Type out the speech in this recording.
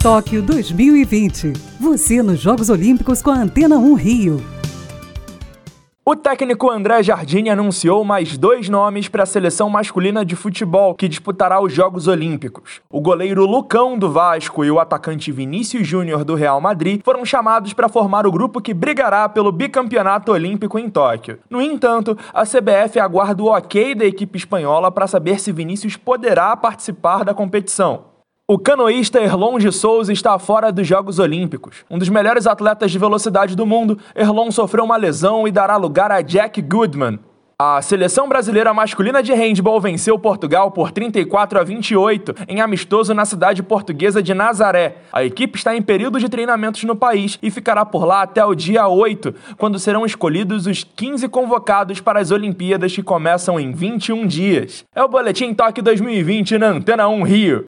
Tóquio 2020. Você nos Jogos Olímpicos com a Antena 1 Rio. O técnico André Jardine anunciou mais dois nomes para a seleção masculina de futebol que disputará os Jogos Olímpicos. O goleiro Lucão do Vasco e o atacante Vinícius Júnior do Real Madrid foram chamados para formar o grupo que brigará pelo bicampeonato olímpico em Tóquio. No entanto, a CBF aguarda o ok da equipe espanhola para saber se Vinícius poderá participar da competição. O canoísta Erlon de Souza está fora dos Jogos Olímpicos. Um dos melhores atletas de velocidade do mundo, Erlon sofreu uma lesão e dará lugar a Jack Goodman. A seleção brasileira masculina de handball venceu Portugal por 34 a 28 em amistoso na cidade portuguesa de Nazaré. A equipe está em período de treinamentos no país e ficará por lá até o dia 8, quando serão escolhidos os 15 convocados para as Olimpíadas que começam em 21 dias. É o Boletim Toque 2020 na Antena 1 Rio.